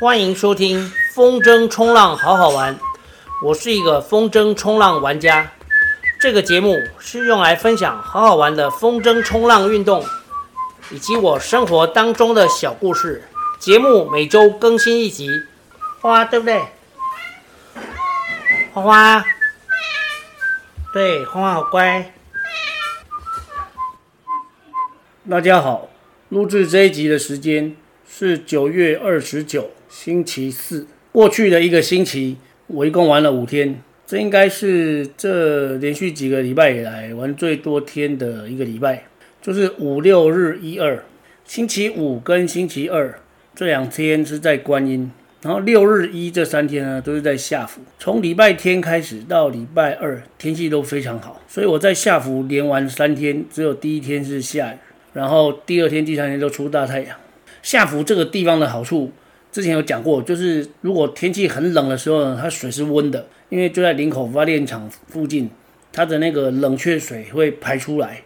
欢迎收听风筝冲浪好好玩，我是一个风筝冲浪玩家。这个节目是用来分享好好玩的风筝冲浪运动，以及我生活当中的小故事。节目每周更新一集，花花对不对？花花，对，花花好乖。大家好，录制这一集的时间是九月二十九。星期四，过去的一个星期，我一共玩了五天，这应该是这连续几个礼拜以来玩最多天的一个礼拜，就是五六日一二。星期五跟星期二这两天是在观音，然后六日一这三天呢都是在下福。从礼拜天开始到礼拜二，天气都非常好，所以我在下福连玩三天，只有第一天是下雨，然后第二天、第三天都出大太阳。下福这个地方的好处。之前有讲过，就是如果天气很冷的时候呢，它水是温的，因为就在林口发电厂附近，它的那个冷却水会排出来，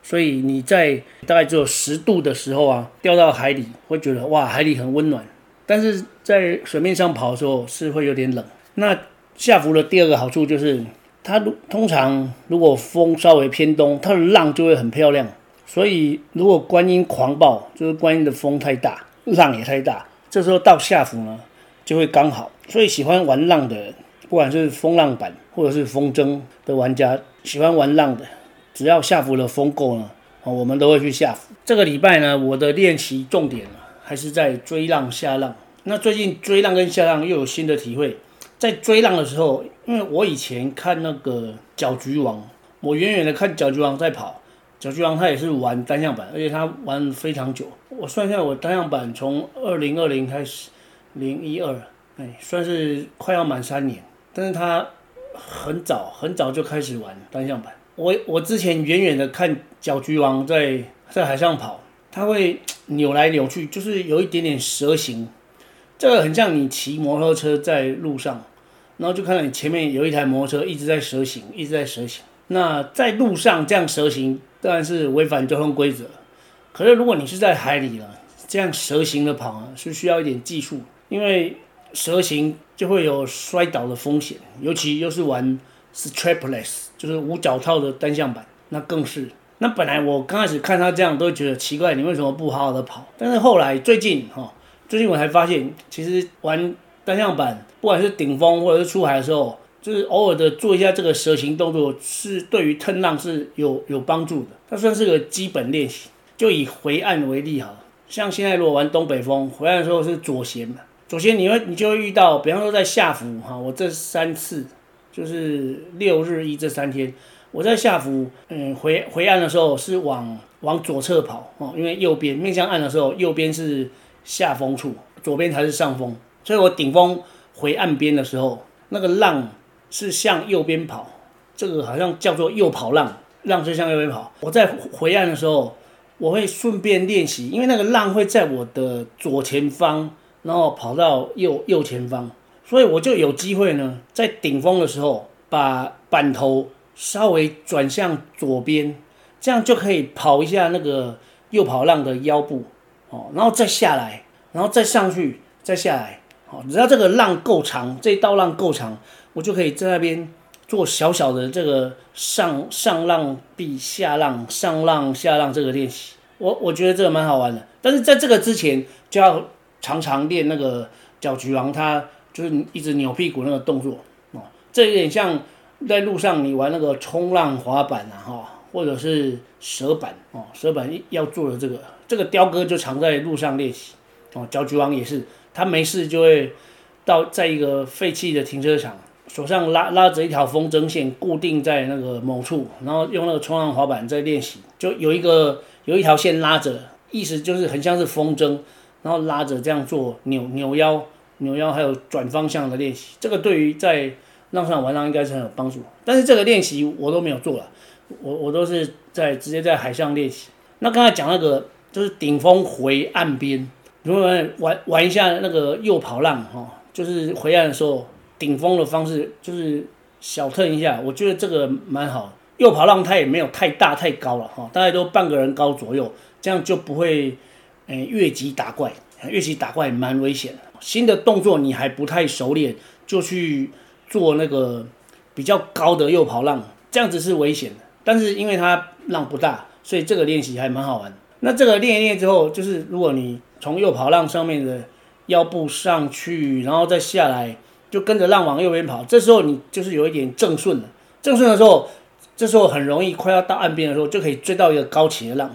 所以你在大概只有十度的时候啊，掉到海里会觉得哇，海里很温暖，但是在水面上跑的时候是会有点冷。那下浮的第二个好处就是，它通常如果风稍微偏东，它的浪就会很漂亮。所以如果观音狂暴，就是观音的风太大，浪也太大。这时候到下浮呢，就会刚好。所以喜欢玩浪的，不管是风浪板或者是风筝的玩家，喜欢玩浪的，只要下浮的风够呢，我们都会去下浮。这个礼拜呢，我的练习重点还是在追浪下浪。那最近追浪跟下浪又有新的体会。在追浪的时候，因为我以前看那个搅局王，我远远的看搅局王在跑。角菊王他也是玩单向板，而且他玩非常久。我算一下，我单向板从二零二零开始，零一二，哎，算是快要满三年。但是他很早很早就开始玩单向板。我我之前远远的看角菊王在在海上跑，他会扭来扭去，就是有一点点蛇形。这个很像你骑摩托车在路上，然后就看到你前面有一台摩托车一直在蛇形，一直在蛇形。那在路上这样蛇形。当然是违反交通规则，可是如果你是在海里了，这样蛇形的跑啊，是需要一点技术，因为蛇形就会有摔倒的风险，尤其又是玩 strapless，就是无脚套的单向板，那更是。那本来我刚开始看他这样，都觉得奇怪，你为什么不好好的跑？但是后来最近哈，最近我才发现，其实玩单向板，不管是顶风或者是出海的时候。就是偶尔的做一下这个蛇形动作，是对于吞浪是有有帮助的。它算是个基本练习。就以回岸为例哈，像现在如果玩东北风，回岸的时候是左舷嘛，左舷你会你就会遇到，比方说在下福哈，我这三次就是六日一这三天，我在下福嗯回回岸的时候是往往左侧跑哦，因为右边面向岸的时候，右边是下风处，左边才是上风，所以我顶风回岸边的时候，那个浪。是向右边跑，这个好像叫做右跑浪，浪是向右边跑。我在回岸的时候，我会顺便练习，因为那个浪会在我的左前方，然后跑到右右前方，所以我就有机会呢，在顶峰的时候把板头稍微转向左边，这样就可以跑一下那个右跑浪的腰部，哦，然后再下来，然后再上去，再下来，好，只要这个浪够长，这一道浪够长。我就可以在那边做小小的这个上上浪避下浪上浪下浪这个练习，我我觉得这个蛮好玩的。但是在这个之前就要常常练那个脚菊王，他就是一直扭屁股那个动作哦。这有点像在路上你玩那个冲浪滑板啊哈，或者是蛇板哦，蛇板要做的这个这个雕哥就常在路上练习哦。脚菊王也是，他没事就会到在一个废弃的停车场。手上拉拉着一条风筝线，固定在那个某处，然后用那个冲浪滑板在练习，就有一个有一条线拉着，意思就是很像是风筝，然后拉着这样做扭扭腰、扭腰还有转方向的练习。这个对于在浪上玩浪应该是很有帮助。但是这个练习我都没有做了，我我都是在直接在海上练习。那刚才讲那个就是顶风回岸边，如果玩玩一下那个右跑浪哈，就是回岸的时候。顶峰的方式就是小蹭一下，我觉得这个蛮好。右跑浪它也没有太大太高了哈，大概都半个人高左右，这样就不会诶越级打怪，越级打怪蛮危险的。新的动作你还不太熟练，就去做那个比较高的右跑浪，这样子是危险的。但是因为它浪不大，所以这个练习还蛮好玩。那这个练一练之后，就是如果你从右跑浪上面的腰部上去，然后再下来，就跟着浪往右边跑，这时候你就是有一点正顺了。正顺的时候，这时候很容易快要到岸边的时候，就可以追到一个高起的浪。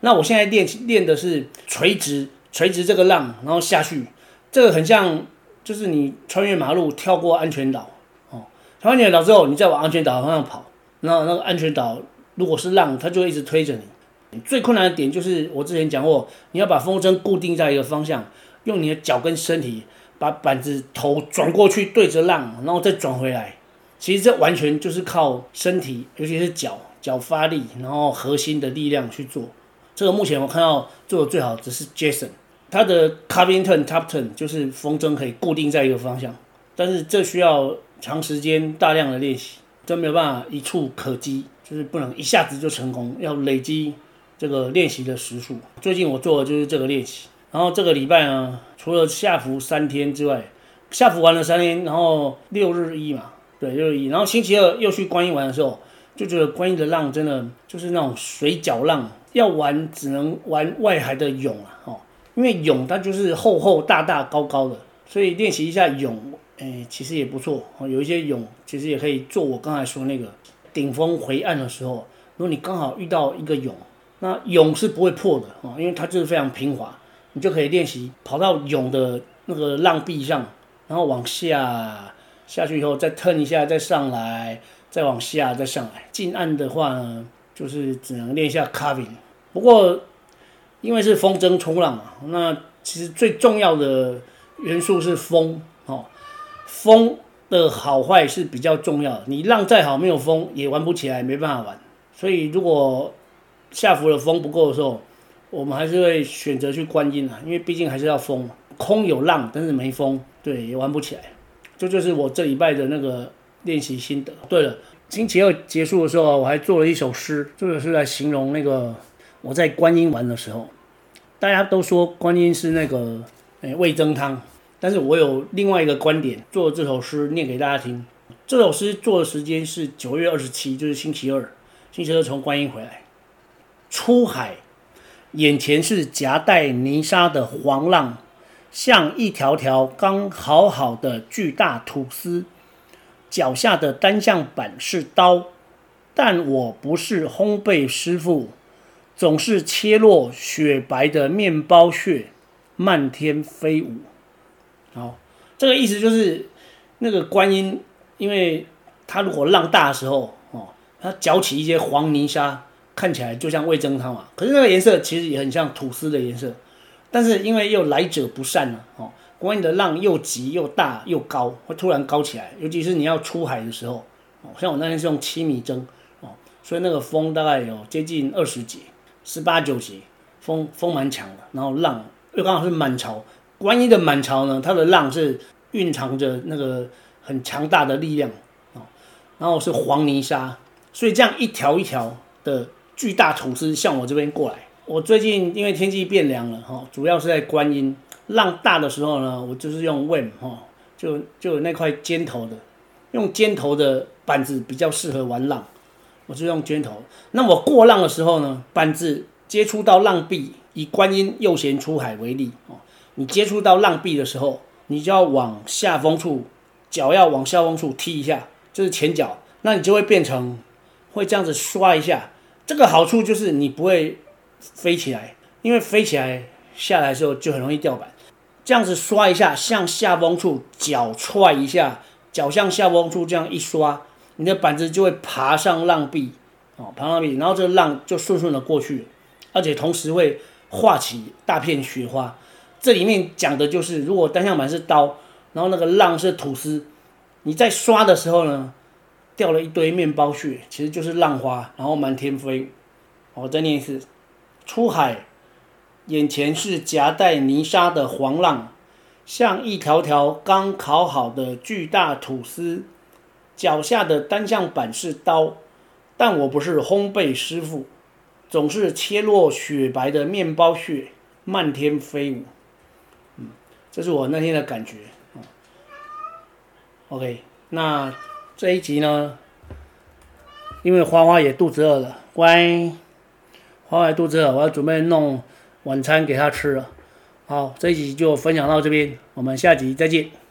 那我现在练练的是垂直，垂直这个浪，然后下去。这个很像，就是你穿越马路跳过安全岛，哦，跳完安全岛之后，你再往安全岛方向跑，然后那个安全岛如果是浪，它就一直推着你。最困难的点就是我之前讲过，你要把风筝固定在一个方向，用你的脚跟身体把板子头转过去对着浪，然后再转回来。其实这完全就是靠身体，尤其是脚脚发力，然后核心的力量去做。这个目前我看到做的最好只是 Jason。他的 carving turn top turn 就是风筝可以固定在一个方向，但是这需要长时间大量的练习，这没有办法一触可几，就是不能一下子就成功，要累积这个练习的时数。最近我做的就是这个练习，然后这个礼拜呢，除了下浮三天之外，下浮玩了三天，然后六日一嘛，对，六日一，然后星期二又去观音玩的时候，就觉得观音的浪真的就是那种水饺浪，要玩只能玩外海的涌啊，哦。因为涌它就是厚厚大大高高的，所以练习一下涌，哎，其实也不错。有一些涌其实也可以做我刚才说那个顶峰回岸的时候，如果你刚好遇到一个涌，那涌是不会破的哦，因为它就是非常平滑，你就可以练习跑到涌的那个浪壁上，然后往下下去以后再 turn 一下，再上来，再往下再上来。近岸的话呢，就是只能练一下 carving。不过。因为是风筝冲浪嘛，那其实最重要的元素是风哦，风的好坏是比较重要的。你浪再好，没有风也玩不起来，没办法玩。所以如果下浮的风不够的时候，我们还是会选择去观音啊，因为毕竟还是要风。空有浪，但是没风，对，也玩不起来。这就，是我这礼拜的那个练习心得。对了，星期二结束的时候，我还做了一首诗，这个是来形容那个。我在观音玩的时候，大家都说观音是那个诶、味增汤，但是我有另外一个观点，做这首诗念给大家听。这首诗做的时间是九月二十七，就是星期二，星期二从观音回来，出海，眼前是夹带泥沙的黄浪，像一条条刚烤好的巨大吐司，脚下的单向板是刀，但我不是烘焙师傅。总是切落雪白的面包屑，漫天飞舞。好，这个意思就是那个观音，因为他如果浪大的时候，哦，他搅起一些黄泥沙，看起来就像味噌汤嘛。可是那个颜色其实也很像吐司的颜色，但是因为又来者不善啊，哦，观音的浪又急又大又高，会突然高起来，尤其是你要出海的时候，哦，像我那天是用七米筝，哦，所以那个风大概有接近二十级。十八九级，风风蛮强的，然后浪又刚好是满潮。观音的满潮呢，它的浪是蕴藏着那个很强大的力量啊，然后是黄泥沙，所以这样一条一条的巨大吐司向我这边过来。我最近因为天气变凉了哈，主要是在观音浪大的时候呢，我就是用 WEM 哈，就就那块尖头的，用尖头的板子比较适合玩浪。我是用尖头，那我过浪的时候呢，板子接触到浪壁，以观音右舷出海为例哦，你接触到浪壁的时候，你就要往下风处，脚要往下风处踢一下，就是前脚，那你就会变成会这样子刷一下。这个好处就是你不会飞起来，因为飞起来下来的时候就很容易掉板。这样子刷一下，向下风处脚踹一下，脚向下风处这样一刷。你的板子就会爬上浪壁，哦，爬上浪壁，然后这个浪就顺顺的过去，而且同时会化起大片雪花。这里面讲的就是，如果单向板是刀，然后那个浪是吐司，你在刷的时候呢，掉了一堆面包屑，其实就是浪花，然后满天飞。我再念一次：出海，眼前是夹带泥沙的黄浪，像一条条刚烤好的巨大吐司。脚下的单向板是刀，但我不是烘焙师傅，总是切落雪白的面包屑，漫天飞舞。嗯这是我那天的感觉。OK，那这一集呢，因为花花也肚子饿了，乖，花花也肚子饿，我要准备弄晚餐给他吃了。好，这一集就分享到这边，我们下集再见。